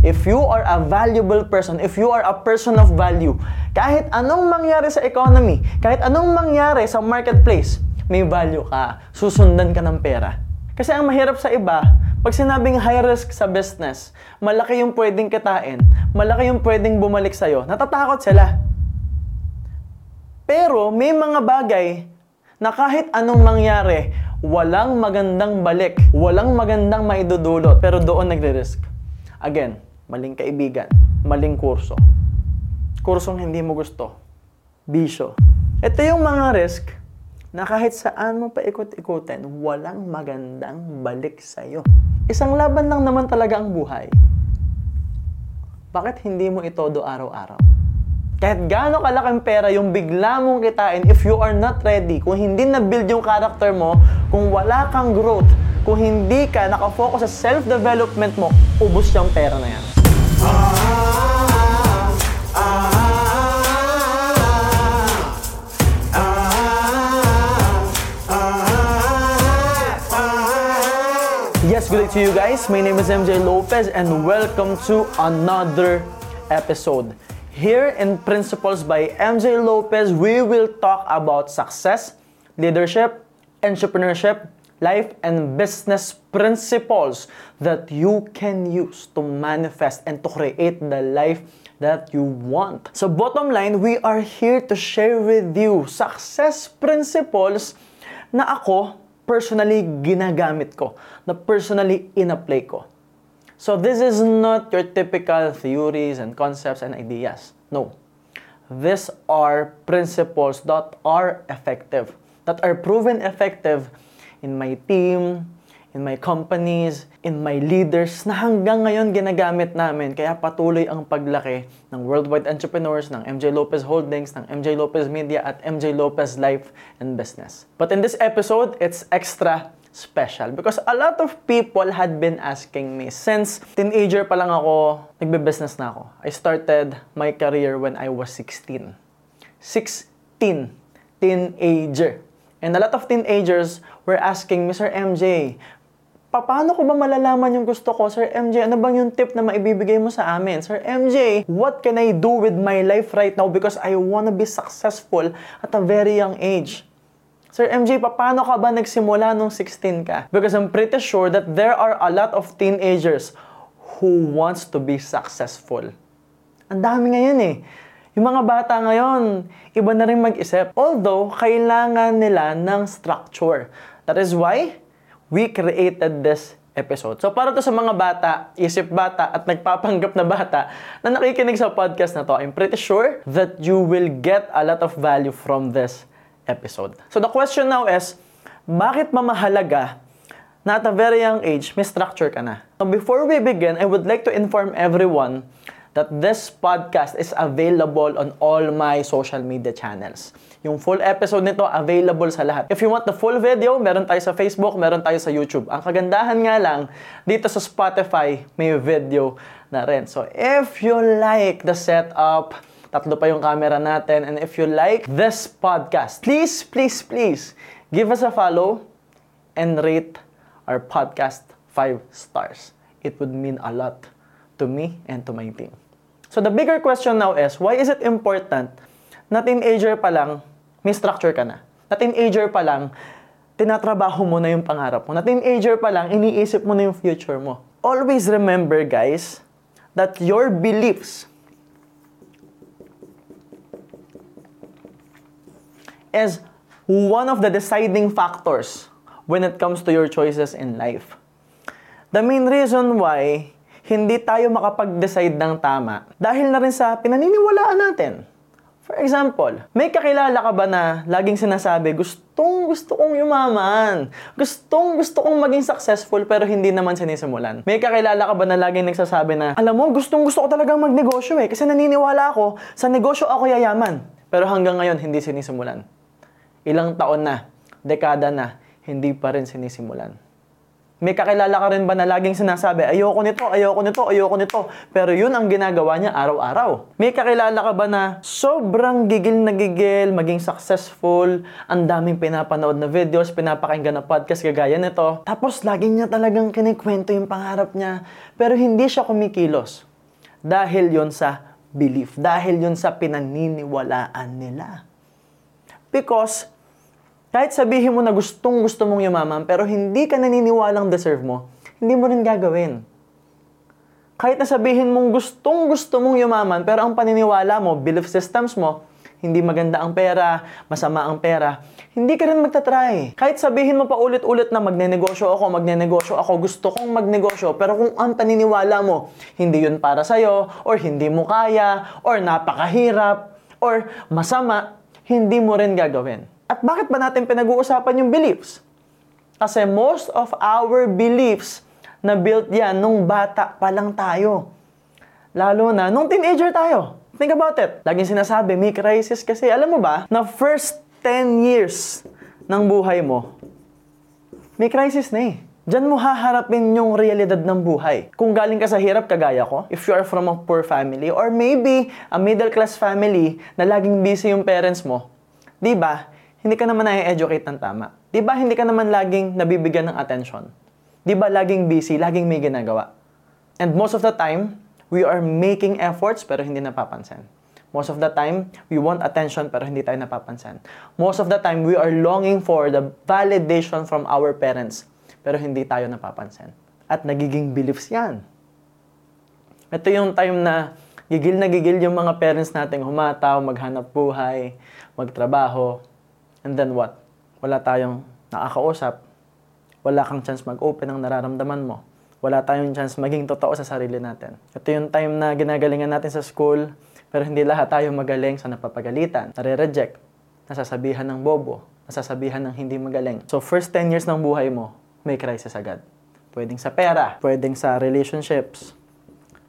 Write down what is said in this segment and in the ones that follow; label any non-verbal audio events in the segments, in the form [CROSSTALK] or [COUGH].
if you are a valuable person, if you are a person of value, kahit anong mangyari sa economy, kahit anong mangyari sa marketplace, may value ka. Susundan ka ng pera. Kasi ang mahirap sa iba, pag sinabing high risk sa business, malaki yung pwedeng kitain, malaki yung pwedeng bumalik sa'yo, natatakot sila. Pero may mga bagay na kahit anong mangyari, walang magandang balik, walang magandang maidudulot, pero doon nagre-risk. Again, maling kaibigan, maling kurso. Kursong hindi mo gusto. Bisyo. Ito yung mga risk na kahit saan mo pa ikot-ikutin, walang magandang balik sa'yo. Isang laban lang naman talaga ang buhay. Bakit hindi mo itodo araw-araw? Kahit gaano kalaking pera yung bigla mong kitain, if you are not ready, kung hindi na-build yung character mo, kung wala kang growth, kung hindi ka nakafocus sa self-development mo, ubos yung pera na yan. Yes, good day to you guys. My name is MJ Lopez and welcome to another episode. Here in Principles by MJ Lopez, we will talk about success, leadership, entrepreneurship, life, and business principles that you can use to manifest and to create the life that you want. So bottom line, we are here to share with you success principles na ako personally ginagamit ko, na personally in-apply ko. So this is not your typical theories and concepts and ideas. No. These are principles that are effective, that are proven effective in my team, in my companies, in my leaders na hanggang ngayon ginagamit namin. Kaya patuloy ang paglaki ng Worldwide Entrepreneurs, ng MJ Lopez Holdings, ng MJ Lopez Media at MJ Lopez Life and Business. But in this episode, it's extra special because a lot of people had been asking me since teenager pa lang ako, nagbe-business na ako. I started my career when I was 16. 16. Teenager. And a lot of teenagers were asking Sir MJ, pa- paano ko ba malalaman yung gusto ko? Sir MJ, ano bang yung tip na maibibigay mo sa amin? Sir MJ, what can I do with my life right now because I wanna be successful at a very young age? Sir MJ, pa- paano ka ba nagsimula nung 16 ka? Because I'm pretty sure that there are a lot of teenagers who wants to be successful. Ang dami ngayon eh. Yung mga bata ngayon, iba na rin mag-isip. Although, kailangan nila ng structure. That is why we created this episode. So para to sa mga bata, isip bata at nagpapanggap na bata na nakikinig sa podcast na to, I'm pretty sure that you will get a lot of value from this episode. So the question now is, bakit mamahalaga na at a very young age, may structure ka na? So before we begin, I would like to inform everyone that this podcast is available on all my social media channels. Yung full episode nito available sa lahat. If you want the full video, meron tayo sa Facebook, meron tayo sa YouTube. Ang kagandahan nga lang, dito sa Spotify, may video na rin. So if you like the setup, tatlo pa yung camera natin, and if you like this podcast, please, please, please, give us a follow and rate our podcast 5 stars. It would mean a lot to me and to my team. So the bigger question now is, why is it important na teenager pa lang, may structure ka na? Na teenager pa lang, tinatrabaho mo na yung pangarap mo. Na teenager pa lang, iniisip mo na yung future mo. Always remember, guys, that your beliefs is one of the deciding factors when it comes to your choices in life. The main reason why hindi tayo makapag-decide ng tama dahil na rin sa pinaniniwalaan natin. For example, may kakilala ka ba na laging sinasabi, gustong gusto kong yumaman, gustong gusto kong maging successful pero hindi naman sinisimulan? May kakilala ka ba na laging nagsasabi na, alam mo, gustong gusto ko talagang magnegosyo eh kasi naniniwala ako, sa negosyo ako yayaman. Pero hanggang ngayon, hindi sinisimulan. Ilang taon na, dekada na, hindi pa rin sinisimulan. May kakilala ka rin ba na laging sinasabi, ayoko nito, ayoko nito, ayoko nito. Pero yun ang ginagawa niya araw-araw. May kakilala ka ba na sobrang gigil na gigil, maging successful, ang daming pinapanood na videos, pinapakinggan na podcast kagaya nito. Tapos laging niya talagang kinikwento yung pangarap niya, pero hindi siya kumikilos. Dahil yon sa belief. Dahil yon sa pinaniniwalaan nila. Because, kahit sabihin mo na gustong gusto mong yumaman, pero hindi ka naniniwalang deserve mo, hindi mo rin gagawin. Kahit na sabihin mong gustong gusto mong yumaman, pero ang paniniwala mo, belief systems mo, hindi maganda ang pera, masama ang pera, hindi ka rin magta-try. Kahit sabihin mo pa ulit-ulit na magnenegosyo ako, magnenegosyo ako, gusto kong magnegosyo, pero kung ang paniniwala mo, hindi yun para sa'yo, or hindi mo kaya, or napakahirap, or masama, hindi mo rin gagawin. At bakit ba natin pinag-uusapan yung beliefs? Kasi most of our beliefs na built yan nung bata pa lang tayo. Lalo na nung teenager tayo. Think about it. Laging sinasabi, may crisis kasi. Alam mo ba, na first 10 years ng buhay mo, may crisis na eh. Diyan mo haharapin yung realidad ng buhay. Kung galing ka sa hirap kagaya ko, if you are from a poor family, or maybe a middle class family na laging busy yung parents mo, di ba, hindi ka naman na-educate ng tama. Di ba, hindi ka naman laging nabibigyan ng attention. Di ba, laging busy, laging may ginagawa. And most of the time, we are making efforts pero hindi napapansin. Most of the time, we want attention pero hindi tayo napapansin. Most of the time, we are longing for the validation from our parents pero hindi tayo napapansin. At nagiging beliefs yan. Ito yung time na gigil na gigil yung mga parents nating humataw, maghanap buhay, magtrabaho, and then what? Wala tayong nakakausap, wala kang chance mag-open ng nararamdaman mo wala tayong chance maging totoo sa sarili natin. Ito yung time na ginagalingan natin sa school, pero hindi lahat tayo magaling sa napapagalitan, nare-reject, nasasabihan ng bobo, nasasabihan ng hindi magaling. So first 10 years ng buhay mo, may crisis agad. Pwedeng sa pera, pwedeng sa relationships,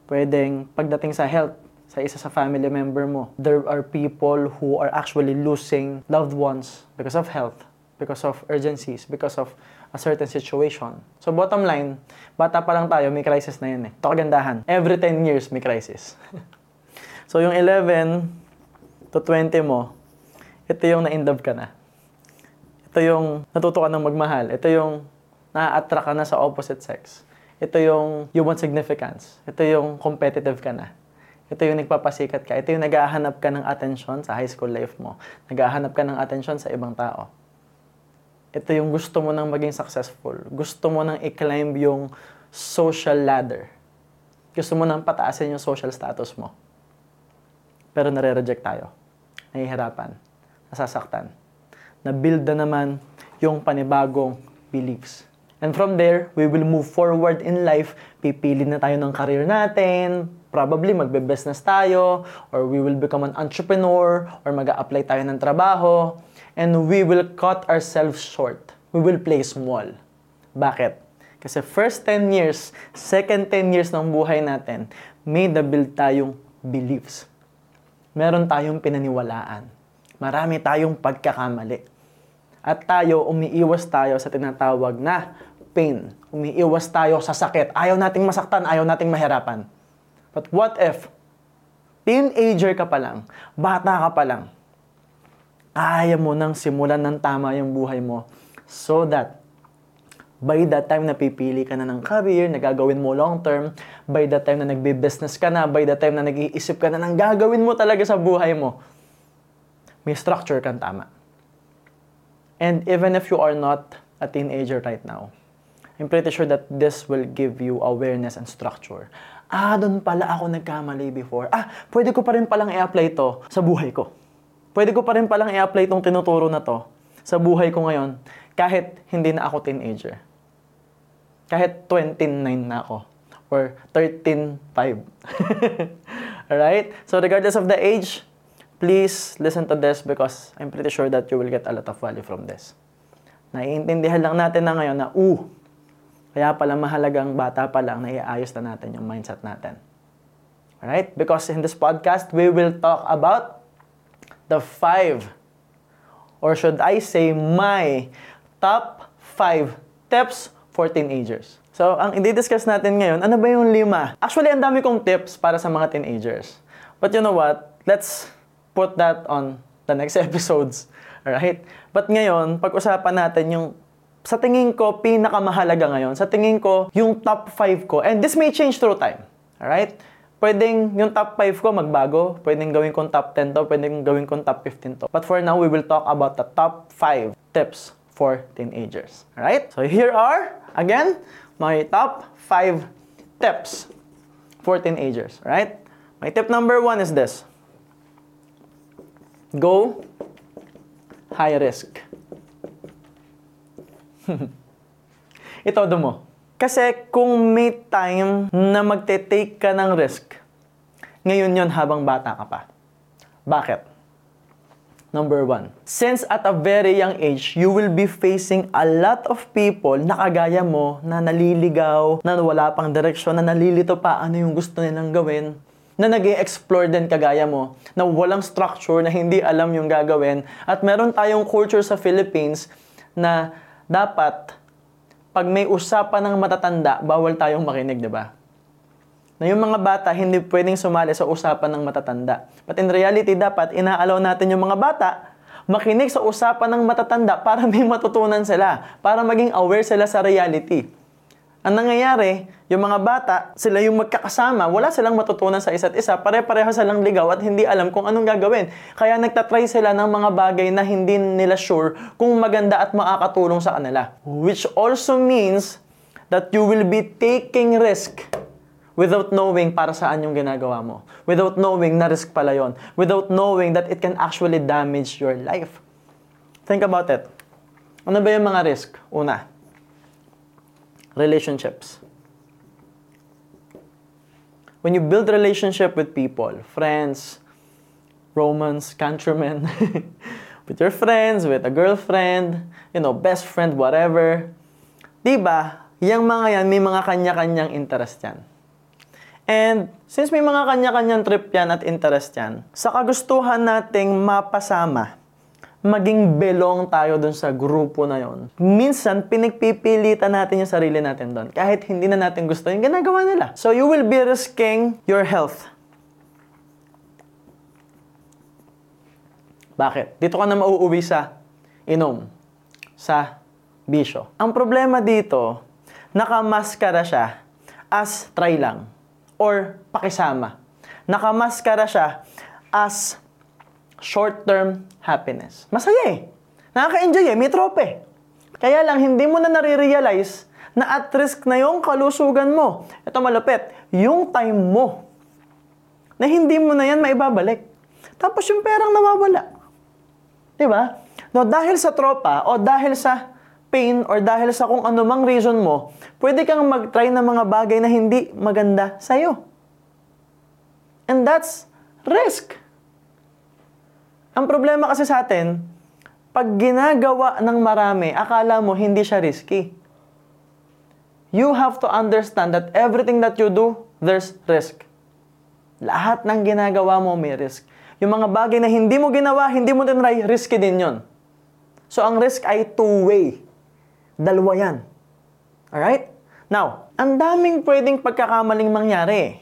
pwedeng pagdating sa health, sa isa sa family member mo. There are people who are actually losing loved ones because of health, because of urgencies, because of a certain situation. So bottom line, bata pa lang tayo, may crisis na yun eh. Ito kagandahan. Every 10 years, may crisis. [LAUGHS] so yung 11 to 20 mo, ito yung na-in love ka na. Ito yung natuto ka ng magmahal. Ito yung na-attract ka na sa opposite sex. Ito yung you want significance. Ito yung competitive ka na. Ito yung nagpapasikat ka. Ito yung naghahanap ka ng attention sa high school life mo. Naghahanap ka ng attention sa ibang tao ito yung gusto mo nang maging successful. Gusto mo nang i-climb yung social ladder. Gusto mo nang pataasin yung social status mo. Pero nare-reject tayo. Nahihirapan. Nasasaktan. Na-build na naman yung panibagong beliefs. And from there, we will move forward in life. Pipili na tayo ng career natin. Probably magbe-business tayo. Or we will become an entrepreneur. Or mag apply tayo ng trabaho and we will cut ourselves short. We will play small. Bakit? Kasi first 10 years, second 10 years ng buhay natin, may na-build tayong beliefs. Meron tayong pinaniwalaan. Marami tayong pagkakamali. At tayo, umiiwas tayo sa tinatawag na pain. Umiiwas tayo sa sakit. Ayaw nating masaktan, ayaw nating mahirapan. But what if, teenager ka pa lang, bata ka pa lang, kaya mo nang simulan ng tama yung buhay mo so that by that time na pipili ka na ng career na gagawin mo long term, by that time na nagbe-business ka na, by that time na nag-iisip ka na ng gagawin mo talaga sa buhay mo, may structure kang tama. And even if you are not a teenager right now, I'm pretty sure that this will give you awareness and structure. Ah, doon pala ako nagkamali before. Ah, pwede ko pa rin palang i-apply to sa buhay ko pwede ko pa rin palang i-apply itong tinuturo na to sa buhay ko ngayon kahit hindi na ako teenager. Kahit 29 na ako or 13.5. [LAUGHS] Alright? So regardless of the age, please listen to this because I'm pretty sure that you will get a lot of value from this. Naiintindihan lang natin na ngayon na, uh, kaya pala mahalagang bata pa lang na iayos na natin yung mindset natin. Alright? Because in this podcast, we will talk about the five, or should I say my top five tips for teenagers. So, ang i-discuss natin ngayon, ano ba yung lima? Actually, ang dami kong tips para sa mga teenagers. But you know what? Let's put that on the next [LAUGHS] episodes. Alright? But ngayon, pag-usapan natin yung sa tingin ko, pinakamahalaga ngayon. Sa tingin ko, yung top 5 ko. And this may change through time. Alright? Pwedeng yung top 5 ko magbago, pwedeng gawin kong top 10 to, pwedeng gawin kong top 15 to. But for now, we will talk about the top 5 tips for teenagers. Alright? So here are, again, my top 5 tips for teenagers. Alright? My tip number one is this. Go high risk. [LAUGHS] Itodo mo. Kasi kung may time na magte-take ka ng risk, ngayon yon habang bata ka pa. Bakit? Number one, since at a very young age, you will be facing a lot of people na kagaya mo, na naliligaw, na wala pang direksyon, na nalilito pa ano yung gusto nilang gawin, na nag explore din kagaya mo, na walang structure, na hindi alam yung gagawin. At meron tayong culture sa Philippines na dapat pag may usapan ng matatanda, bawal tayong makinig, di ba? Na yung mga bata hindi pwedeng sumali sa usapan ng matatanda. But in reality, dapat inaalaw natin yung mga bata makinig sa usapan ng matatanda para [LAUGHS] may matutunan sila, para maging aware sila sa reality. Ang nangyayari, yung mga bata, sila yung magkakasama, wala silang matutunan sa isa't isa, pare-pareho silang ligaw at hindi alam kung anong gagawin. Kaya nagtatry sila ng mga bagay na hindi nila sure kung maganda at makakatulong sa kanila. Which also means that you will be taking risk without knowing para saan yung ginagawa mo. Without knowing na risk pala yon. Without knowing that it can actually damage your life. Think about it. Ano ba yung mga risk? Una, relationships. When you build relationship with people, friends, romance, countrymen, [LAUGHS] with your friends, with a girlfriend, you know, best friend, whatever, di ba, yung mga yan, may mga kanya-kanyang interest yan. And since may mga kanya-kanyang trip yan at interest yan, sa kagustuhan nating mapasama, maging belong tayo dun sa grupo na yon. Minsan, pinagpipilitan natin yung sarili natin doon. Kahit hindi na natin gusto yung ginagawa nila. So, you will be risking your health. Bakit? Dito ka na mauuwi sa inom, sa bisyo. Ang problema dito, nakamaskara siya as try lang or pakisama. Nakamaskara siya as short-term happiness. Masaya eh. Nakaka-enjoy eh. May trope Kaya lang, hindi mo na nare-realize na at risk na yung kalusugan mo. Ito malupit. Yung time mo na hindi mo na yan maibabalik. Tapos yung perang nawawala. Di ba? No, dahil sa tropa o dahil sa pain or dahil sa kung anumang reason mo, pwede kang mag-try ng mga bagay na hindi maganda sa'yo. And that's risk. Ang problema kasi sa atin, pag ginagawa ng marami, akala mo hindi siya risky. You have to understand that everything that you do, there's risk. Lahat ng ginagawa mo may risk. Yung mga bagay na hindi mo ginawa, hindi mo tinry, risky din yon. So, ang risk ay two-way. Dalawa yan. Alright? Now, ang daming pwedeng pagkakamaling mangyari.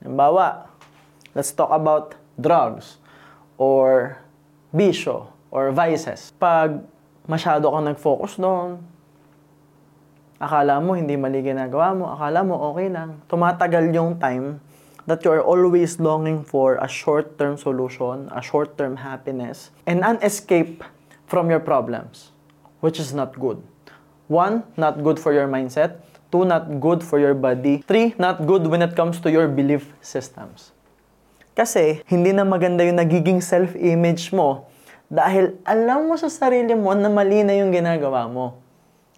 Halimbawa, let's talk about drugs or bisyo or vices. Pag masyado kang nag-focus doon, akala mo hindi mali ginagawa mo, akala mo okay lang. Tumatagal yung time that you are always longing for a short-term solution, a short-term happiness, and an escape from your problems, which is not good. One, not good for your mindset. Two, not good for your body. Three, not good when it comes to your belief systems. Kasi hindi na maganda yung nagiging self-image mo dahil alam mo sa sarili mo na mali na yung ginagawa mo.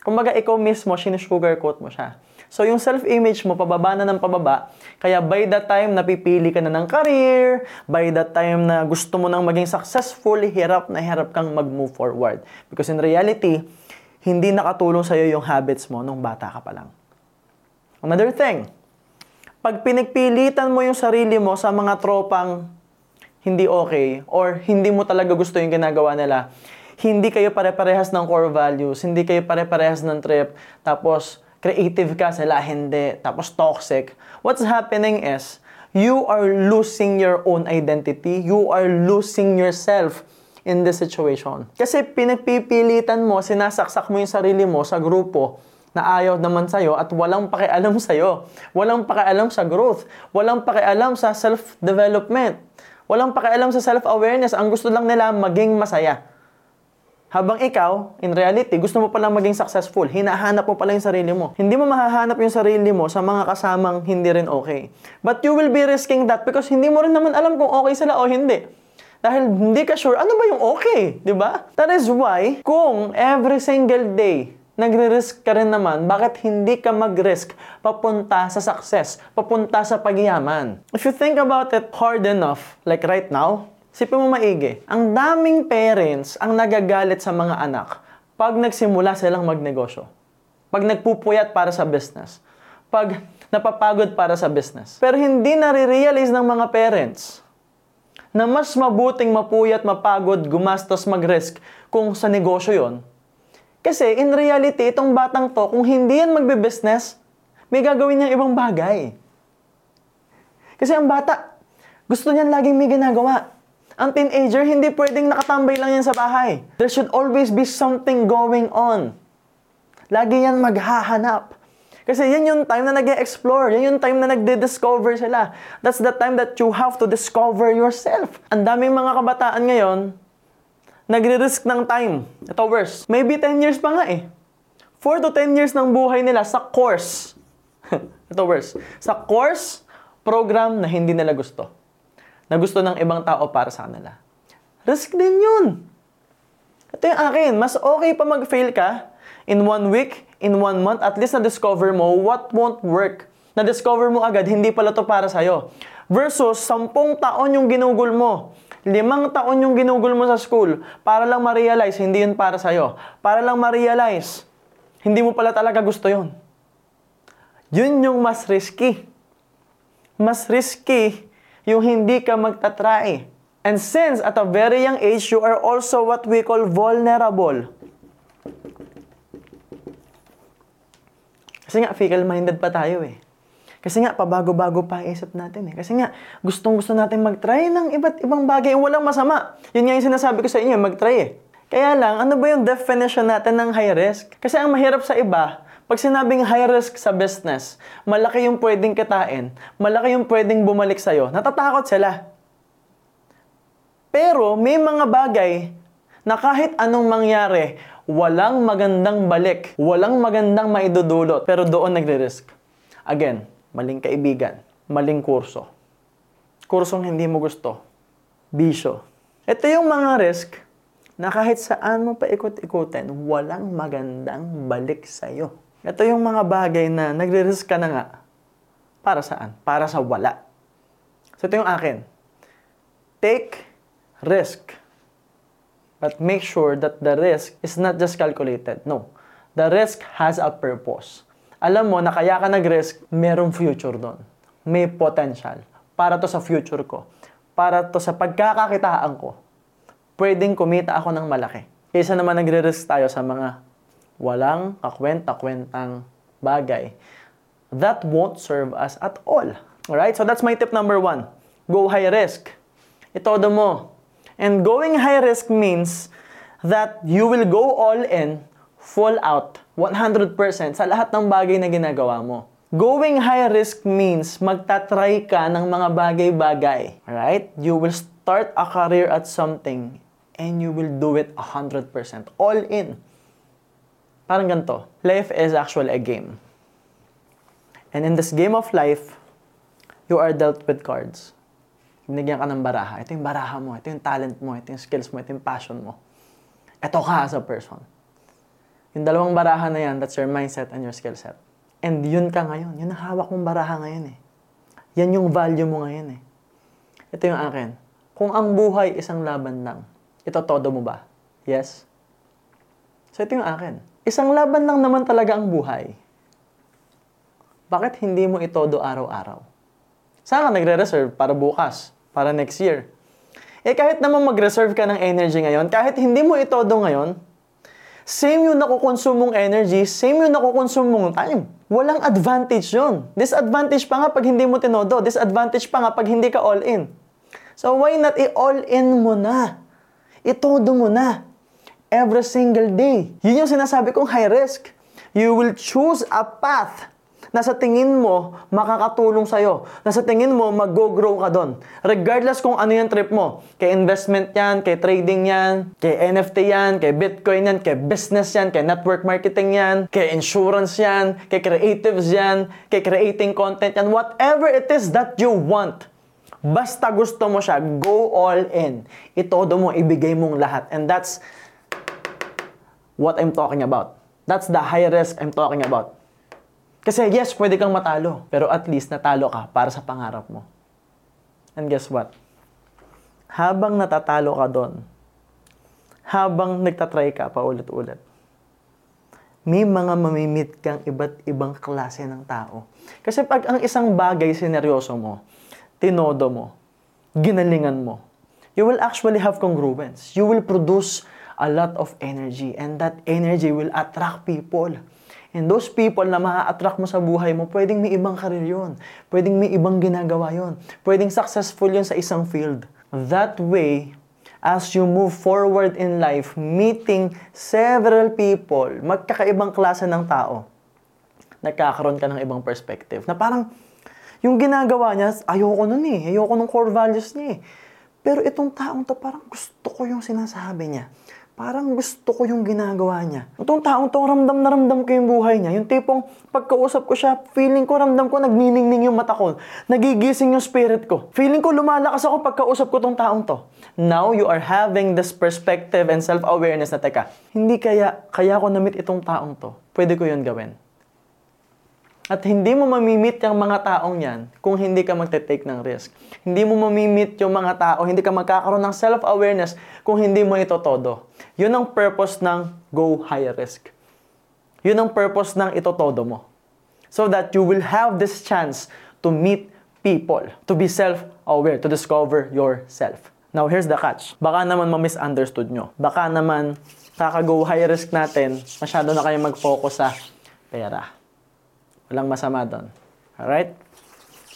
Kumbaga ikaw mismo, sinisugarcoat mo siya. So yung self-image mo, pababa na ng pababa. Kaya by the time napipili ka na ng career, by the time na gusto mo nang maging successful, hirap na hirap kang mag-move forward. Because in reality, hindi nakatulong sa'yo yung habits mo nung bata ka pa lang. Another thing, pag pinagpilitan mo yung sarili mo sa mga tropang hindi okay or hindi mo talaga gusto yung ginagawa nila, hindi kayo pare-parehas ng core values, hindi kayo pare-parehas ng trip, tapos creative ka, sila hindi, tapos toxic, what's happening is, you are losing your own identity, you are losing yourself in this situation. Kasi pinagpipilitan mo, sinasaksak mo yung sarili mo sa grupo na ayaw naman sa'yo at walang pakialam sa'yo. Walang pakialam sa growth. Walang pakialam sa self-development. Walang pakialam sa self-awareness. Ang gusto lang nila maging masaya. Habang ikaw, in reality, gusto mo palang maging successful. Hinahanap mo pala yung sarili mo. Hindi mo mahahanap yung sarili mo sa mga kasamang hindi rin okay. But you will be risking that because hindi mo rin naman alam kung okay sila o hindi. Dahil hindi ka sure, ano ba yung okay? Ba? That is why, kung every single day, nagre-risk ka rin naman, bakit hindi ka mag-risk papunta sa success, papunta sa pagyaman? If you think about it hard enough, like right now, Sipin mo maigi, ang daming parents ang nagagalit sa mga anak pag nagsimula silang magnegosyo. Pag nagpupuyat para sa business. Pag napapagod para sa business. Pero hindi nare-realize ng mga parents na mas mabuting mapuyat, mapagod, gumastos, mag-risk kung sa negosyo yon. Kasi in reality, itong batang to, kung hindi yan magbe-business, may gagawin niyang ibang bagay. Kasi ang bata, gusto niyan laging may ginagawa. Ang teenager, hindi pwedeng nakatambay lang yan sa bahay. There should always be something going on. Lagi yan maghahanap. Kasi yan yung time na nag explore Yan yung time na nagde-discover sila. That's the time that you have to discover yourself. Ang daming mga kabataan ngayon, nagre-risk ng time. Ito worse. Maybe 10 years pa nga eh. 4 to 10 years ng buhay nila sa course. [LAUGHS] Ito worse. Sa course, program na hindi nila gusto na gusto ng ibang tao para sa kanila. Risk din yun. Ito yung akin. Mas okay pa mag-fail ka in one week, in one month, at least na-discover mo what won't work. Na-discover mo agad, hindi pala to para sa'yo. Versus, sampung taon yung ginugol mo. Limang taon yung ginugol mo sa school para lang ma-realize hindi yun para sa'yo. Para lang ma-realize hindi mo pala talaga gusto yun. Yun yung mas risky. Mas risky yung hindi ka magtatry. And since at a very young age, you are also what we call vulnerable. Kasi nga, fickle-minded pa tayo eh. Kasi nga, pabago-bago pa isip natin eh. Kasi nga, gustong-gusto natin mag-try ng iba't ibang bagay. Walang masama. Yun nga yung sinasabi ko sa inyo, mag-try eh. Kaya lang, ano ba yung definition natin ng high risk? Kasi ang mahirap sa iba, pag sinabing high risk sa business, malaki yung pwedeng kitain, malaki yung pwedeng bumalik sa'yo, natatakot sila. Pero may mga bagay na kahit anong mangyari, walang magandang balik, walang magandang maidudulot, pero doon nagre-risk. Again, maling kaibigan, maling kurso. Kursong hindi mo gusto. Bisyo. Ito yung mga risk na kahit saan mo pa ikot-ikutin, walang magandang balik sa'yo. Ito yung mga bagay na nagre-risk ka na nga. Para saan? Para sa wala. So ito yung akin. Take risk. But make sure that the risk is not just calculated. No. The risk has a purpose. Alam mo na kaya ka nag-risk, merong future doon. May potential. Para to sa future ko. Para to sa pagkakakitaan ko. Pwedeng kumita ako ng malaki. Kaysa naman nagre-risk tayo sa mga walang kakwenta-kwentang bagay that won't serve us at all. Alright? So that's my tip number one. Go high risk. Itodo mo. And going high risk means that you will go all in, full out, 100% sa lahat ng bagay na ginagawa mo. Going high risk means magtatry ka ng mga bagay-bagay. Alright? You will start a career at something and you will do it 100%. All in. Parang ganito. Life is actually a game. And in this game of life, you are dealt with cards. Binigyan ka ng baraha. Ito yung baraha mo. Ito yung talent mo. Ito yung skills mo. Ito yung passion mo. Ito ka as a person. Yung dalawang baraha na yan, that's your mindset and your skill set. And yun ka ngayon. Yun ang hawak mong baraha ngayon eh. Yan yung value mo ngayon eh. Ito yung akin. Kung ang buhay isang laban lang, ito todo mo ba? Yes? So ito yung akin. Isang laban lang naman talaga ang buhay. Bakit hindi mo ito do araw-araw? Saan ka nagre-reserve para bukas? Para next year? Eh kahit naman mag-reserve ka ng energy ngayon, kahit hindi mo ito do ngayon, same yung nakukonsume mong energy, same yung nakukonsume mong time. Walang advantage yun. Disadvantage pa nga pag hindi mo tinodo. Disadvantage pa nga pag hindi ka all in. So why not i-all in mo na? Itodo mo na every single day. Yun yung sinasabi kong high risk. You will choose a path na sa tingin mo makakatulong sa'yo. Na sa tingin mo mag-grow ka doon. Regardless kung ano yung trip mo. Kay investment yan, kay trading yan, kay NFT yan, kay Bitcoin yan, kay business yan, kay network marketing yan, kay insurance yan, kay creatives yan, kay creating content yan. Whatever it is that you want. Basta gusto mo siya, go all in. Itodo mo, ibigay mong lahat. And that's what I'm talking about. That's the high risk I'm talking about. Kasi yes, pwede kang matalo. Pero at least natalo ka para sa pangarap mo. And guess what? Habang natatalo ka doon, habang nagtatry ka paulit-ulit, may mga mamimit kang iba't ibang klase ng tao. Kasi pag ang isang bagay sineryoso mo, tinodo mo, ginalingan mo, you will actually have congruence. You will produce a lot of energy and that energy will attract people. And those people na maa-attract mo sa buhay mo, pwedeng may ibang karir yun. Pwedeng may ibang ginagawa yun. Pwedeng successful yun sa isang field. That way, as you move forward in life, meeting several people, magkakaibang klase ng tao, nagkakaroon ka ng ibang perspective. Na parang, yung ginagawa niya, ayoko nun eh. Ayoko nung core values niya eh. Pero itong taong to, parang gusto ko yung sinasabi niya parang gusto ko yung ginagawa niya. Itong taong to, ramdam na ramdam ko yung buhay niya. Yung tipong pagkausap ko siya, feeling ko, ramdam ko, nagniningning yung mata ko. Nagigising yung spirit ko. Feeling ko, lumalakas ako pagkausap ko tong taong to. Now, you are having this perspective and self-awareness na, teka, hindi kaya, kaya ko na-meet itong taong to. Pwede ko yun gawin. At hindi mo mamimit yung mga taong yan kung hindi ka magte-take ng risk. Hindi mo mamimit yung mga tao, hindi ka magkakaroon ng self-awareness kung hindi mo ito todo. Yun ang purpose ng go high risk. Yun ang purpose ng ito todo mo. So that you will have this chance to meet people, to be self-aware, to discover yourself. Now, here's the catch. Baka naman ma-misunderstood nyo. Baka naman kaka-go high risk natin, masyado na kayo mag-focus sa pera. Walang masama doon. Alright?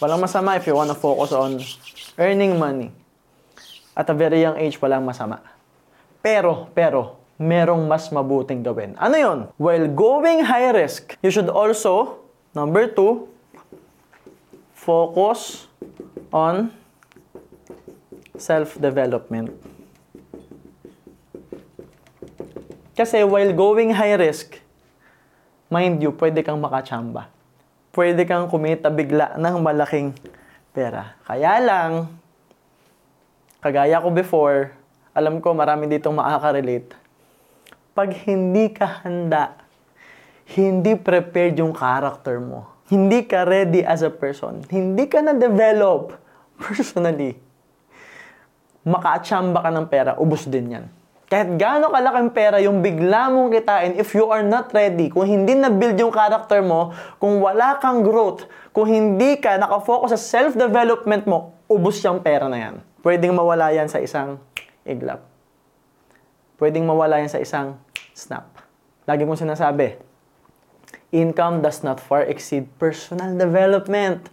Walang masama if you wanna focus on earning money. At a very young age, walang masama. Pero, pero, merong mas mabuting gawin. Ano yon? While going high risk, you should also, number two, focus on self-development. Kasi while going high risk, mind you, pwede kang makachamba pwede kang kumita bigla ng malaking pera. Kaya lang, kagaya ko before, alam ko marami ditong makaka-relate. Pag hindi ka handa, hindi prepared yung character mo, hindi ka ready as a person, hindi ka na-develop [LAUGHS] personally, makaachamba ka ng pera, ubos din yan. Kahit gaano kalaking pera yung bigla mong kitain, if you are not ready, kung hindi na-build yung character mo, kung wala kang growth, kung hindi ka nakafocus sa self-development mo, ubos yung pera na yan. Pwedeng mawala yan sa isang iglap. Pwedeng mawala yan sa isang snap. Lagi kong sinasabi, income does not far exceed personal development.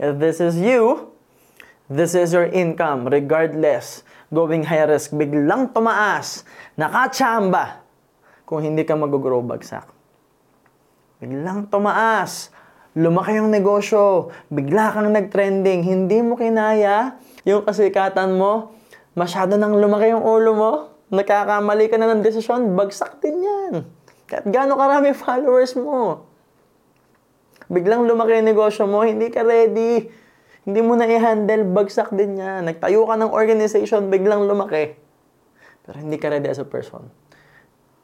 If this is you, this is your income regardless going high risk, biglang tumaas, nakachamba, kung hindi ka mag-grow bagsak. Biglang tumaas, lumaki yung negosyo, bigla kang nag-trending, hindi mo kinaya yung kasikatan mo, masyado nang lumaki yung ulo mo, nakakamali ka na ng desisyon, bagsak din yan. Kahit gaano karami [LAUGHS] followers mo. Biglang lumaki yung negosyo mo, hindi ka ready hindi mo na i-handle, bagsak din yan. Nagtayo ka ng organization, biglang lumaki. Pero hindi ka ready as a person.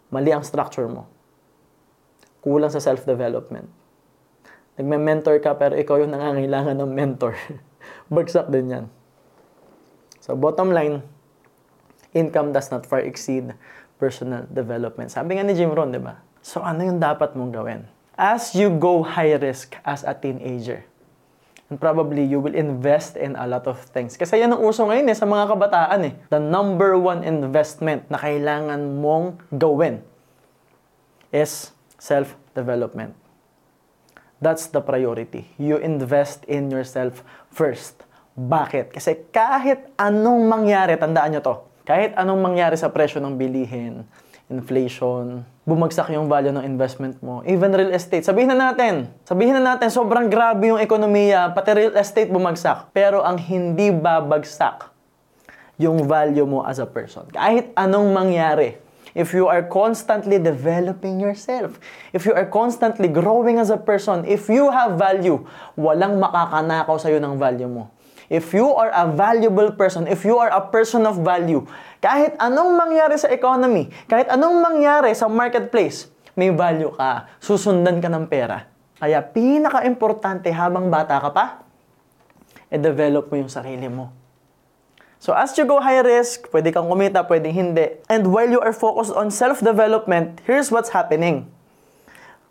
Mali ang structure mo. Kulang sa self-development. Nagme-mentor ka pero ikaw yung nangangailangan ng mentor. [LAUGHS] bagsak din yan. So bottom line, income does not far exceed personal development. Sabi nga ni Jim Rohn, di ba? So ano yung dapat mong gawin? As you go high risk as a teenager, and probably you will invest in a lot of things. Kasi yan ang uso ngayon eh, sa mga kabataan eh. The number one investment na kailangan mong gawin is self-development. That's the priority. You invest in yourself first. Bakit? Kasi kahit anong mangyari, tandaan nyo to, kahit anong mangyari sa presyo ng bilihin, inflation, bumagsak yung value ng investment mo. Even real estate. Sabihin na natin, sabihin na natin, sobrang grabe yung ekonomiya, pati real estate bumagsak. Pero ang hindi babagsak, yung value mo as a person. Kahit anong mangyari, if you are constantly developing yourself, if you are constantly growing as a person, if you have value, walang makakanakaw sa'yo ng value mo. If you are a valuable person, if you are a person of value, kahit anong mangyari sa economy, kahit anong mangyari sa marketplace, may value ka, susundan ka ng pera. Kaya pinaka-importante habang bata ka pa, i-develop mo yung sarili mo. So as you go high risk, pwede kang kumita, pwede hindi. And while you are focused on self-development, here's what's happening.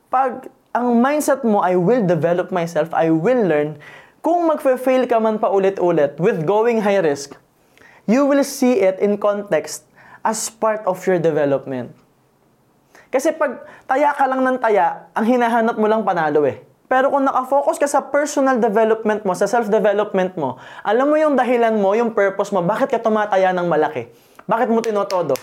Pag ang mindset mo, I will develop myself, I will learn, kung magfe-fail ka man pa ulit-ulit with going high risk, you will see it in context as part of your development. Kasi pag taya ka lang ng taya, ang hinahanap mo lang panalo eh. Pero kung nakafocus ka sa personal development mo, sa self-development mo, alam mo yung dahilan mo, yung purpose mo, bakit ka tumataya ng malaki? Bakit mo tinotodo?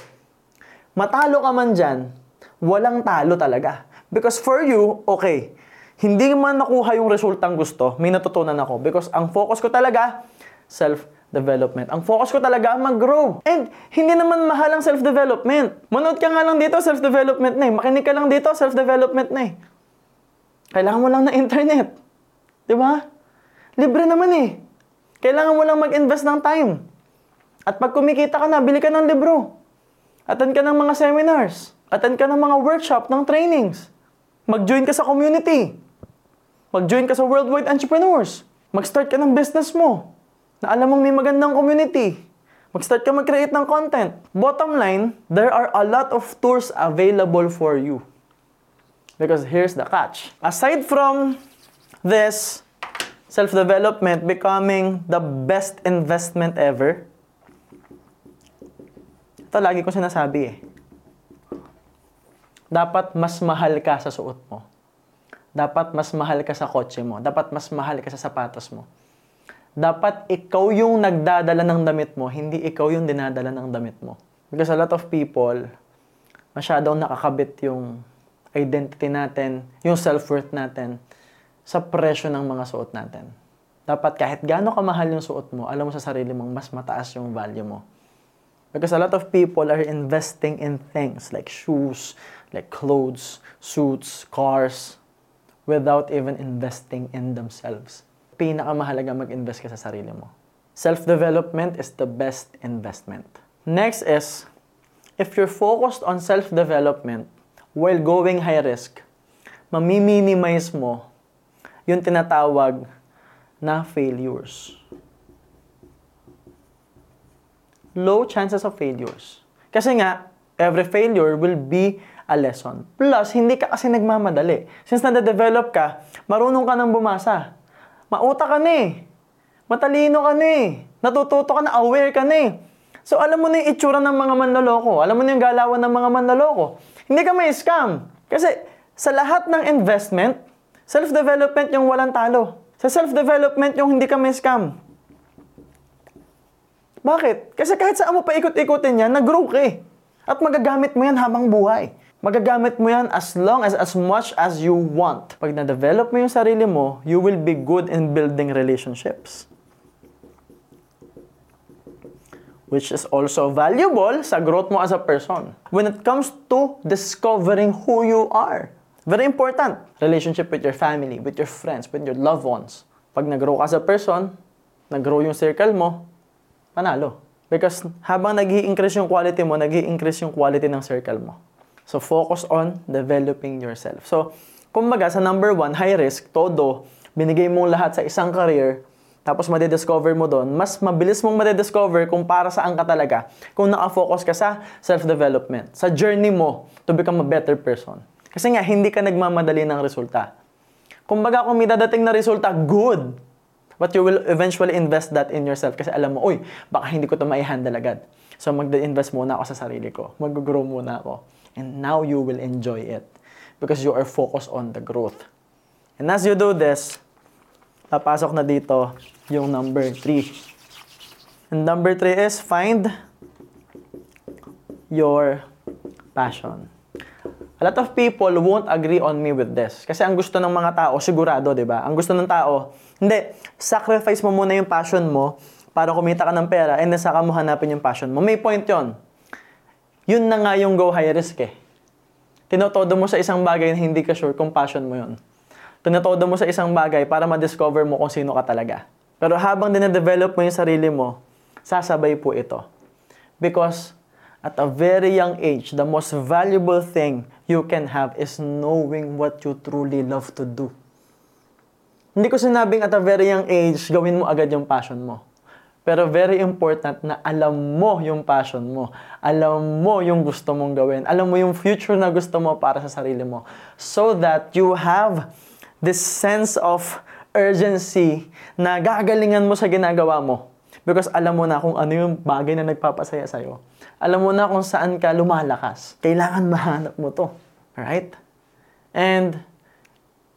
Matalo ka man dyan, walang talo talaga. Because for you, okay, hindi man nakuha yung resultang gusto, may natutunan ako. Because ang focus ko talaga, self-development. Ang focus ko talaga, mag-grow. And hindi naman mahal ang self-development. Manood ka nga lang dito, self-development na eh. Makinig ka lang dito, self-development na eh. Kailangan mo lang ng internet. Di ba? Libre naman eh. Kailangan mo lang mag-invest ng time. At pag kumikita ka na, bili ka ng libro. Attend ka ng mga seminars. Attend ka ng mga workshop, ng trainings. Mag-join ka sa community. Mag-join ka sa Worldwide Entrepreneurs. Mag-start ka ng business mo. Na alam mong may magandang community. Mag-start ka mag-create ng content. Bottom line, there are a lot of tools available for you. Because here's the catch. Aside from this self-development becoming the best investment ever, ito lagi ko sinasabi eh. Dapat mas mahal ka sa suot mo. Dapat mas mahal ka sa kotse mo. Dapat mas mahal ka sa sapatos mo. Dapat ikaw yung nagdadala ng damit mo, hindi ikaw yung dinadala ng damit mo. Because a lot of people, masyadong nakakabit yung identity natin, yung self-worth natin sa presyo ng mga suot natin. Dapat kahit gaano kamahal yung suot mo, alam mo sa sarili mong mas mataas yung value mo. Because a lot of people are investing in things like shoes, like clothes, suits, cars, without even investing in themselves. Pinakamahalaga mag-invest ka sa sarili mo. Self-development is the best investment. Next is, if you're focused on self-development while going high risk, mamiminimise mo yung tinatawag na failures. Low chances of failures. Kasi nga, every failure will be a lesson. Plus, hindi ka kasi nagmamadali. Since nade-develop ka, marunong ka nang bumasa. Mauta ka na eh. Matalino ka na eh. Natututo ka na, aware ka na eh. So, alam mo na yung itsura ng mga manloloko. Alam mo na yung galawan ng mga manloloko. Hindi ka may scam. Kasi sa lahat ng investment, self-development yung walang talo. Sa self-development yung hindi ka may scam. Bakit? Kasi kahit saan mo pa ikot-ikutin yan, nag-grow ka eh. At magagamit mo yan habang buhay. Magagamit mo yan as long as as much as you want. Pag na-develop mo yung sarili mo, you will be good in building relationships. Which is also valuable sa growth mo as a person. When it comes to discovering who you are. Very important. Relationship with your family, with your friends, with your loved ones. Pag nag-grow ka as a person, nag-grow yung circle mo, panalo. Because habang nag increase yung quality mo, nag increase yung quality ng circle mo. So, focus on developing yourself. So, kumbaga, sa number one, high risk, todo, binigay mo lahat sa isang career, tapos madidiscover mo doon, mas mabilis mong madidiscover kung para saan ka talaga kung nakafocus ka sa self-development, sa journey mo to become a better person. Kasi nga, hindi ka nagmamadali ng resulta. Kumbaga, kung may dadating na resulta, good. But you will eventually invest that in yourself kasi alam mo, uy, baka hindi ko ito mai-handle agad. So, mag-invest muna ako sa sarili ko. Mag-grow muna ako. And now you will enjoy it because you are focused on the growth. And as you do this, papasok na dito yung number 3. And number 3 is find your passion. A lot of people won't agree on me with this. Kasi ang gusto ng mga tao, sigurado, di ba? Ang gusto ng tao, hindi, sacrifice mo muna yung passion mo para kumita ka ng pera and then saka mo hanapin yung passion mo. May point yon. Yun na nga yung go high risk eh. Tinotodo mo sa isang bagay na hindi ka sure kung passion mo yun. Tinotodo mo sa isang bagay para ma-discover mo kung sino ka talaga. Pero habang dinadevelop mo yung sarili mo, sasabay po ito. Because at a very young age, the most valuable thing you can have is knowing what you truly love to do. Hindi ko sinabing at a very young age, gawin mo agad yung passion mo. Pero very important na alam mo yung passion mo. Alam mo yung gusto mong gawin. Alam mo yung future na gusto mo para sa sarili mo. So that you have this sense of urgency na gagalingan mo sa ginagawa mo. Because alam mo na kung ano yung bagay na nagpapasaya sa'yo. Alam mo na kung saan ka lumalakas. Kailangan mahanap mo to. Alright? And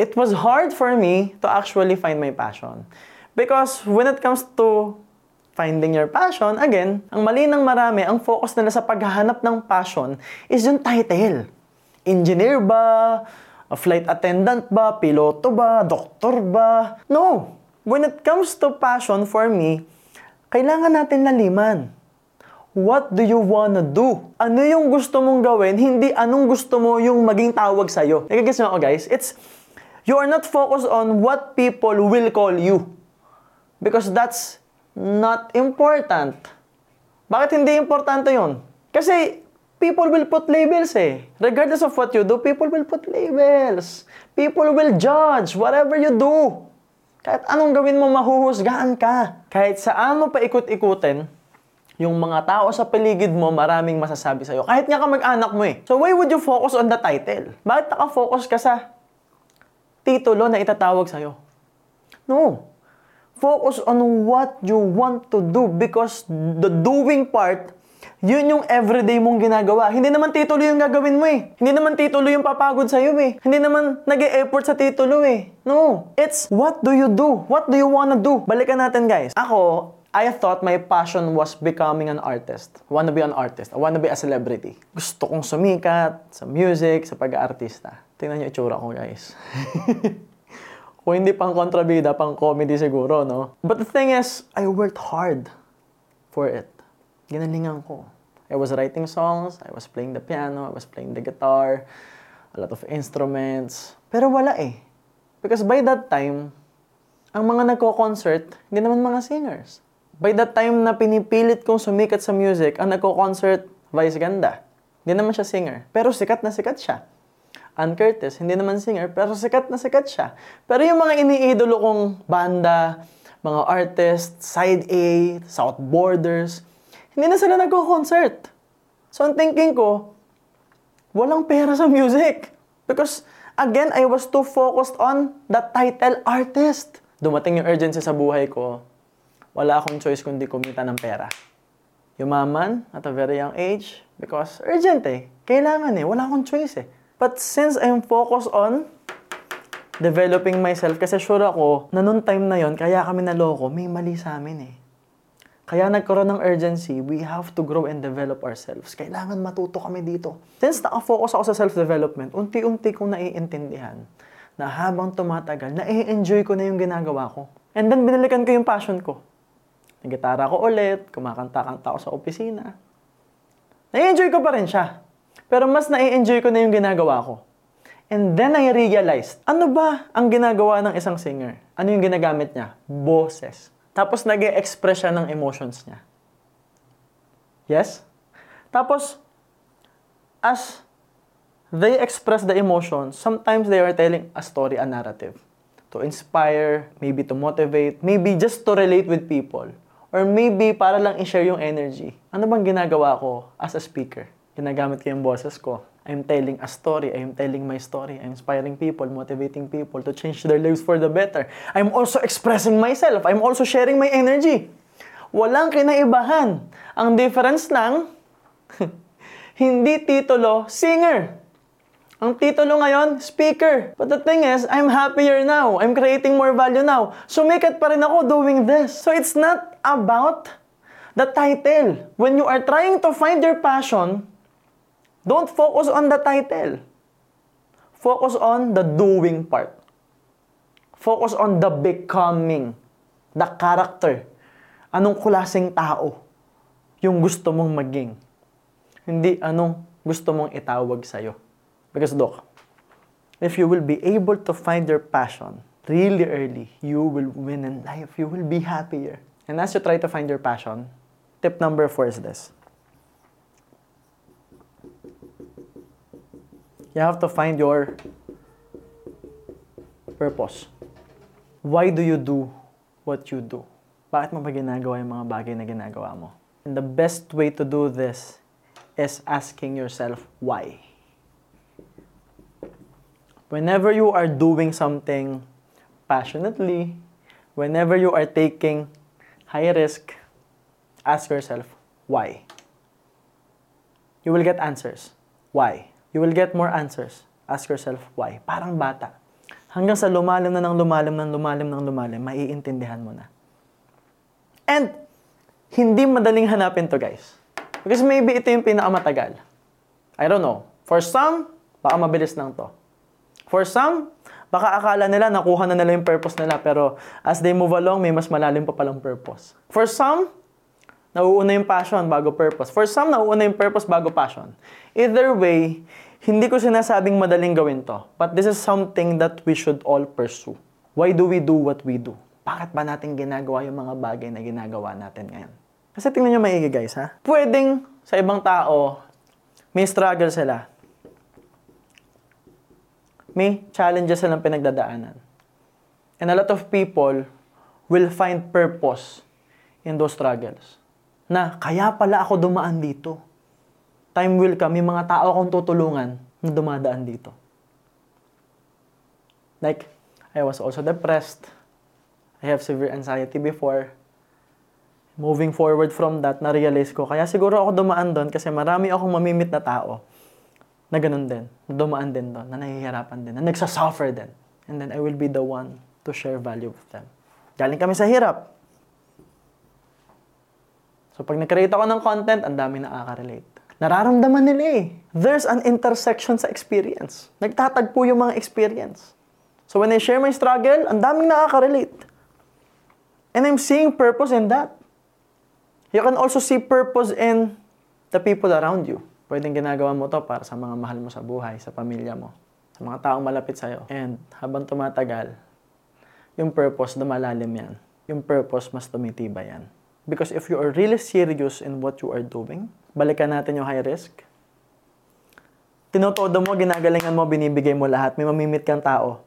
it was hard for me to actually find my passion. Because when it comes to finding your passion, again, ang mali ng marami, ang focus nila sa paghahanap ng passion is yung title. Engineer ba? A flight attendant ba? Piloto ba? Doktor ba? No! When it comes to passion for me, kailangan natin laliman. What do you wanna do? Ano yung gusto mong gawin, hindi anong gusto mo yung maging tawag sa'yo. Nagigis mo ako guys? It's, you are not focused on what people will call you. Because that's not important. Bakit hindi importante yon? Kasi people will put labels eh. Regardless of what you do, people will put labels. People will judge whatever you do. Kahit anong gawin mo, mahuhusgahan ka. Kahit saan mo pa ikot-ikutin, yung mga tao sa paligid mo, maraming masasabi sa'yo. Kahit nga ka mag-anak mo eh. So why would you focus on the title? Bakit naka-focus ka sa titulo na itatawag sa'yo? No. Focus on what you want to do because the doing part yun yung everyday mong ginagawa. Hindi naman titulo yung gagawin mo eh. Hindi naman titulo yung papagod sa'yo eh. Hindi naman nag effort sa titulo eh. No. It's what do you do? What do you wanna do? Balikan natin guys. Ako, I thought my passion was becoming an artist. I wanna be an artist. I wanna be a celebrity. Gusto kong sumikat sa music, sa pag-aartista. Tingnan niyo itsura ko guys. [LAUGHS] Kung hindi pang kontrabida, pang comedy siguro, no? But the thing is, I worked hard for it. Ginalingan ko. I was writing songs, I was playing the piano, I was playing the guitar, a lot of instruments. Pero wala eh. Because by that time, ang mga nagko-concert, hindi naman mga singers. By that time na pinipilit kong sumikat sa music, ang nagko-concert, Vice Ganda. Hindi naman siya singer. Pero sikat na sikat siya. Ann Curtis, hindi naman singer, pero sikat na sikat siya. Pero yung mga iniidolo kong banda, mga artists, side A, South Borders, hindi na sila nagko-concert. So, ang thinking ko, walang pera sa music. Because, again, I was too focused on the title artist. Dumating yung urgency sa buhay ko. Wala akong choice kundi kumita ng pera. Yumaman at a very young age because urgent eh. Kailangan eh. Wala akong choice eh. But since I'm focused on developing myself, kasi sure ako na noong time na yon kaya kami naloko, may mali sa amin eh. Kaya nagkaroon ng urgency, we have to grow and develop ourselves. Kailangan matuto kami dito. Since nakafocus ako sa self-development, unti-unti kong naiintindihan na habang tumatagal, na-enjoy ko na yung ginagawa ko. And then, binalikan ko yung passion ko. Nagitara ko ulit, kumakanta-kanta ako sa opisina. Na-enjoy ko pa rin siya. Pero mas na-enjoy ko na yung ginagawa ko. And then I realized, ano ba ang ginagawa ng isang singer? Ano yung ginagamit niya? Boses. Tapos nag express siya ng emotions niya. Yes? Tapos, as they express the emotions, sometimes they are telling a story, a narrative. To inspire, maybe to motivate, maybe just to relate with people. Or maybe para lang i-share yung energy. Ano bang ginagawa ko as a speaker? Ginagamit ko yung boses ko. I'm telling a story. I'm telling my story. I'm inspiring people, motivating people to change their lives for the better. I'm also expressing myself. I'm also sharing my energy. Walang kinaibahan. Ang difference lang, [LAUGHS] hindi titulo, singer. Ang titulo ngayon, speaker. But the thing is, I'm happier now. I'm creating more value now. Sumikat pa rin ako doing this. So it's not about the title. When you are trying to find your passion, Don't focus on the title. Focus on the doing part. Focus on the becoming, the character. Anong klaseng tao yung gusto mong maging. Hindi anong gusto mong itawag sa'yo. Because look, if you will be able to find your passion really early, you will win in life. You will be happier. And as you try to find your passion, tip number four is this. You have to find your purpose. Why do you do what you do? Bakit mo ba ginagawa yung mga bagay na ginagawa mo? And the best way to do this is asking yourself why. Whenever you are doing something passionately, whenever you are taking high risk, ask yourself why. You will get answers. Why? You will get more answers. Ask yourself why. Parang bata. Hanggang sa lumalim na ng lumalim ng lumalim ng lumalim, maiintindihan mo na. And hindi madaling hanapin to guys. Because maybe ito yung pinakamatagal. I don't know. For some, baka mabilis lang to. For some, baka akala nila nakuha na nila yung purpose nila pero as they move along, may mas malalim pa palang purpose. For some, nauuna yung passion bago purpose. For some, nauuna yung purpose bago passion. Either way, hindi ko sinasabing madaling gawin to. But this is something that we should all pursue. Why do we do what we do? Bakit ba natin ginagawa yung mga bagay na ginagawa natin ngayon? Kasi tingnan nyo maigi guys ha. Pwedeng sa ibang tao, may struggle sila. May challenges silang pinagdadaanan. And a lot of people will find purpose in those struggles. Na kaya pala ako dumaan dito time will come, may mga tao akong tutulungan na dumadaan dito. Like, I was also depressed. I have severe anxiety before. Moving forward from that, na-realize ko, kaya siguro ako dumaan doon kasi marami akong mamimit na tao na ganun din, na dumaan din doon, na nahihirapan din, na nagsasuffer din. And then I will be the one to share value with them. Galing kami sa hirap. So pag nag-create ako ng content, ang dami nakaka-relate. Nararamdaman nila eh. There's an intersection sa experience. Nagtatagpo yung mga experience. So when I share my struggle, ang daming nakaka-relate. And I'm seeing purpose in that. You can also see purpose in the people around you. Pwedeng ginagawa mo to para sa mga mahal mo sa buhay, sa pamilya mo, sa mga taong malapit sa'yo. And habang tumatagal, yung purpose, lumalalim yan. Yung purpose, mas tumitibay yan. Because if you are really serious in what you are doing, balikan natin yung high risk. Tinotodo mo, ginagalingan mo, binibigay mo lahat. May mamimit kang tao.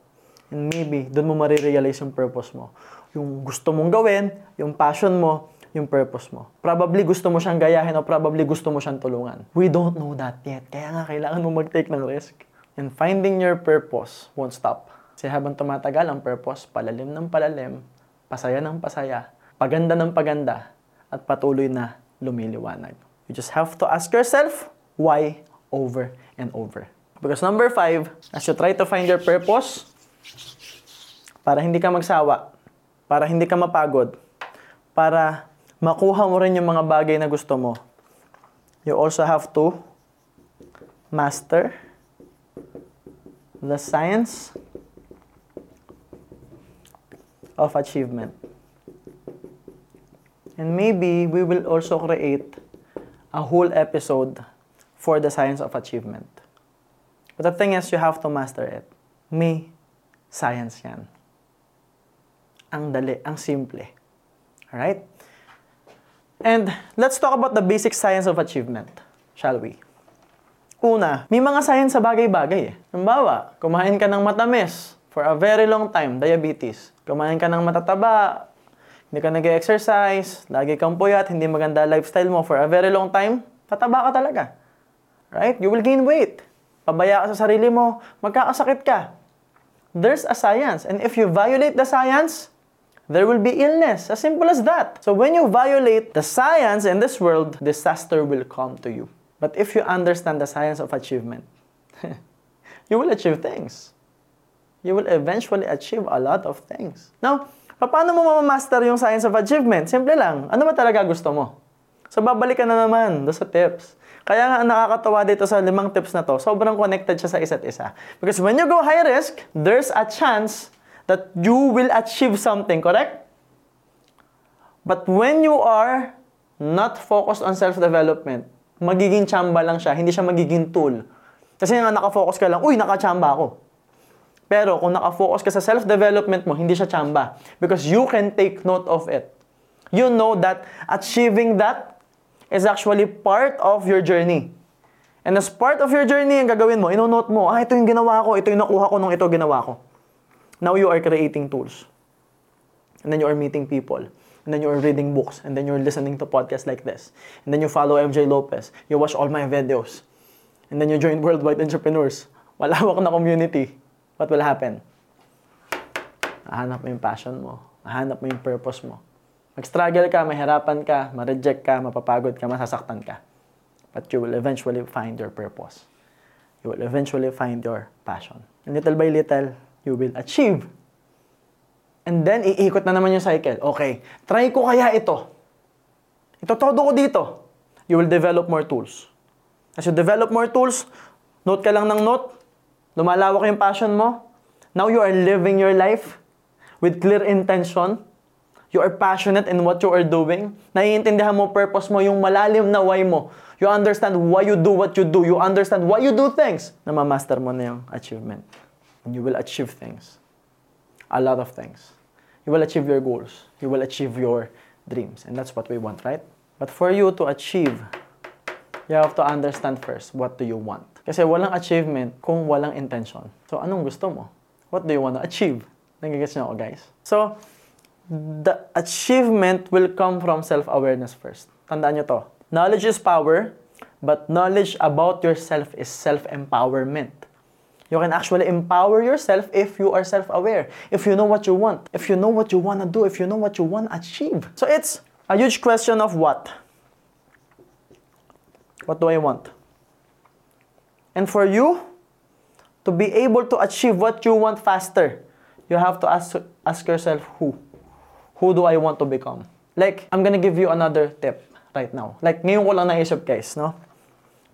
And maybe, doon mo marirealize yung purpose mo. Yung gusto mong gawin, yung passion mo, yung purpose mo. Probably gusto mo siyang gayahin o probably gusto mo siyang tulungan. We don't know that yet. Kaya nga kailangan mo mag-take ng risk. And finding your purpose won't stop. Kasi habang tumatagal ang purpose, palalim ng palalim, pasaya ng pasaya, paganda ng paganda, at patuloy na lumiliwanag. You just have to ask yourself why over and over. Because number five, as you try to find your purpose, para hindi ka magsawa, para hindi ka mapagod, para makuha mo rin yung mga bagay na gusto mo, you also have to master the science of achievement. And maybe we will also create a whole episode for the science of achievement. But the thing is, you have to master it. May science yan. Ang dali, ang simple. Alright? And let's talk about the basic science of achievement, shall we? Una, may mga science sa bagay-bagay. Halimbawa, kumain ka ng matamis for a very long time, diabetes. Kumain ka ng matataba, hindi ka nag-exercise, lagi kang puyat, hindi maganda lifestyle mo for a very long time, tataba ka talaga. Right? You will gain weight. Pabaya ka sa sarili mo, magkakasakit ka. There's a science. And if you violate the science, there will be illness. As simple as that. So when you violate the science in this world, disaster will come to you. But if you understand the science of achievement, [LAUGHS] you will achieve things. You will eventually achieve a lot of things. Now, Paano mo mamamaster yung science of achievement? Simple lang. Ano ba talaga gusto mo? So, babalik ka na naman doon sa tips. Kaya nga, nakakatawa dito sa limang tips na to, sobrang connected siya sa isa't isa. Because when you go high risk, there's a chance that you will achieve something, correct? But when you are not focused on self-development, magiging chamba lang siya, hindi siya magiging tool. Kasi nga nakafocus ka lang, uy, nakachamba ako. Pero kung nakafocus ka sa self-development mo, hindi siya chamba. Because you can take note of it. You know that achieving that is actually part of your journey. And as part of your journey, ang gagawin mo, inonote mo, ah, ito yung ginawa ko, ito yung nakuha ko nung ito ginawa ko. Now you are creating tools. And then you are meeting people. And then you are reading books. And then you're listening to podcasts like this. And then you follow MJ Lopez. You watch all my videos. And then you join Worldwide Entrepreneurs. Malawak [LAUGHS] na community. What will happen? Mahanap mo yung passion mo. Mahanap mo yung purpose mo. Mag-struggle ka, mahirapan ka, ma-reject ka, mapapagod ka, masasaktan ka. But you will eventually find your purpose. You will eventually find your passion. And little by little, you will achieve. And then, iikot na naman yung cycle. Okay, try ko kaya ito. Ito todo ko dito. You will develop more tools. As you develop more tools, note ka lang ng note, lumalawak yung passion mo. Now you are living your life with clear intention. You are passionate in what you are doing. Naiintindihan mo purpose mo, yung malalim na why mo. You understand why you do what you do. You understand why you do things. Na ma-master mo na yung achievement. And you will achieve things. A lot of things. You will achieve your goals. You will achieve your dreams. And that's what we want, right? But for you to achieve, you have to understand first, what do you want? Kasi walang achievement kung walang intention. So, anong gusto mo? What do you want to achieve? Nagigets niyo ako, guys? So, the achievement will come from self-awareness first. Tandaan nyo to. Knowledge is power, but knowledge about yourself is self-empowerment. You can actually empower yourself if you are self-aware, if you know what you want, if you know what you want to do, if you know what you want to achieve. So it's a huge question of what? What do I want? And for you to be able to achieve what you want faster, you have to ask, ask yourself who? Who do I want to become? Like, I'm gonna give you another tip right now. Like, ngayon ko lang naisip, guys, no?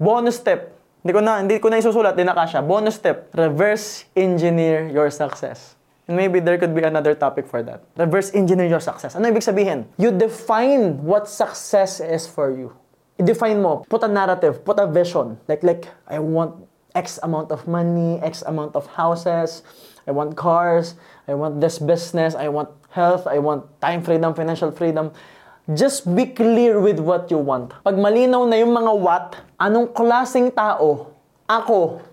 Bonus tip. Hindi ko na, hindi ko na isusulat, di na kasha. Bonus tip. Reverse engineer your success. And maybe there could be another topic for that. Reverse engineer your success. Ano ibig sabihin? You define what success is for you. I-define mo. Put a narrative. Put a vision. Like, like, I want X amount of money, X amount of houses, I want cars, I want this business, I want health, I want time freedom, financial freedom. Just be clear with what you want. Pag malinaw na yung mga what, anong klaseng tao ako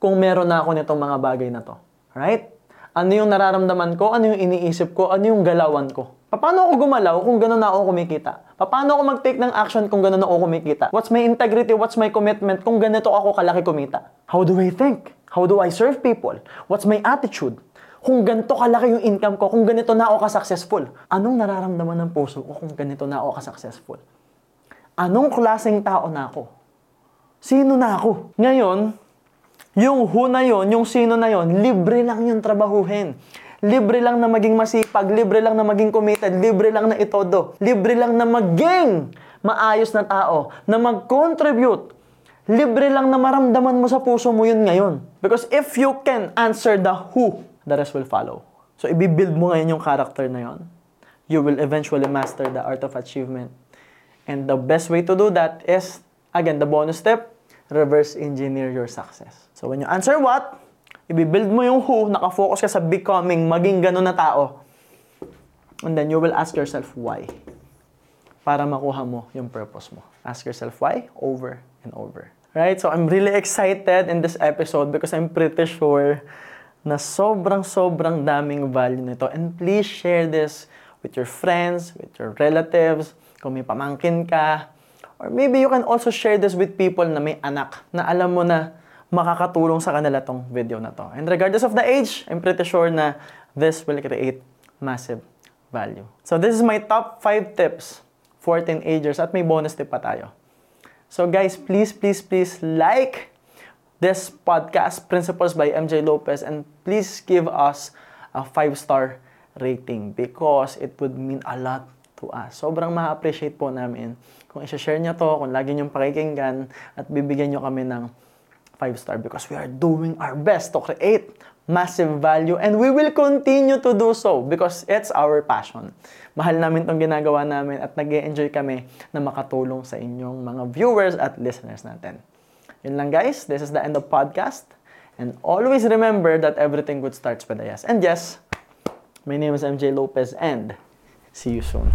kung meron na ako nitong mga bagay na to. Right? Ano yung nararamdaman ko? Ano yung iniisip ko? Ano yung galawan ko? Paano ako gumalaw kung gano'n na ako kumikita? Paano ako mag-take ng action kung gano'n na ako kumikita? What's my integrity? What's my commitment kung ganito ako kalaki kumita? How do I think? How do I serve people? What's my attitude? Kung ganito kalaki yung income ko, kung ganito na ako ka-successful, anong nararamdaman ng puso ko kung ganito na ako ka-successful? Anong klaseng tao na ako? Sino na ako? Ngayon, yung who na yon, yung sino na yon, libre lang yung trabahuhin. Libre lang na maging masipag, libre lang na maging committed, libre lang na itodo, libre lang na maging maayos na tao, na mag-contribute. Libre lang na maramdaman mo sa puso mo yun ngayon. Because if you can answer the who, the rest will follow. So, ibibuild mo ngayon yung character na yon. You will eventually master the art of achievement. And the best way to do that is, again, the bonus step, reverse engineer your success. So, when you answer what, ibibuild mo yung who, nakafocus ka sa becoming, maging ganun na tao. And then you will ask yourself why. Para makuha mo yung purpose mo. Ask yourself why over and over. Right? So I'm really excited in this episode because I'm pretty sure na sobrang sobrang daming value nito. And please share this with your friends, with your relatives, kung may pamangkin ka, or maybe you can also share this with people na may anak na alam mo na makakatulong sa kanila tong video na to. And regardless of the age, I'm pretty sure na this will create massive value. So this is my top 5 tips for teenagers at may bonus tip pa tayo. So guys, please, please, please like this podcast, Principles by MJ Lopez, and please give us a 5-star rating because it would mean a lot to us. Sobrang ma-appreciate po namin kung i-share nyo to, kung lagi nyo pakikinggan, at bibigyan nyo kami ng 5 star because we are doing our best to create massive value and we will continue to do so because it's our passion. Mahal namin tong ginagawa namin at nag enjoy kami na makatulong sa inyong mga viewers at listeners natin. Yun lang guys, this is the end of podcast. And always remember that everything good starts with a yes. And yes, my name is MJ Lopez and see you soon.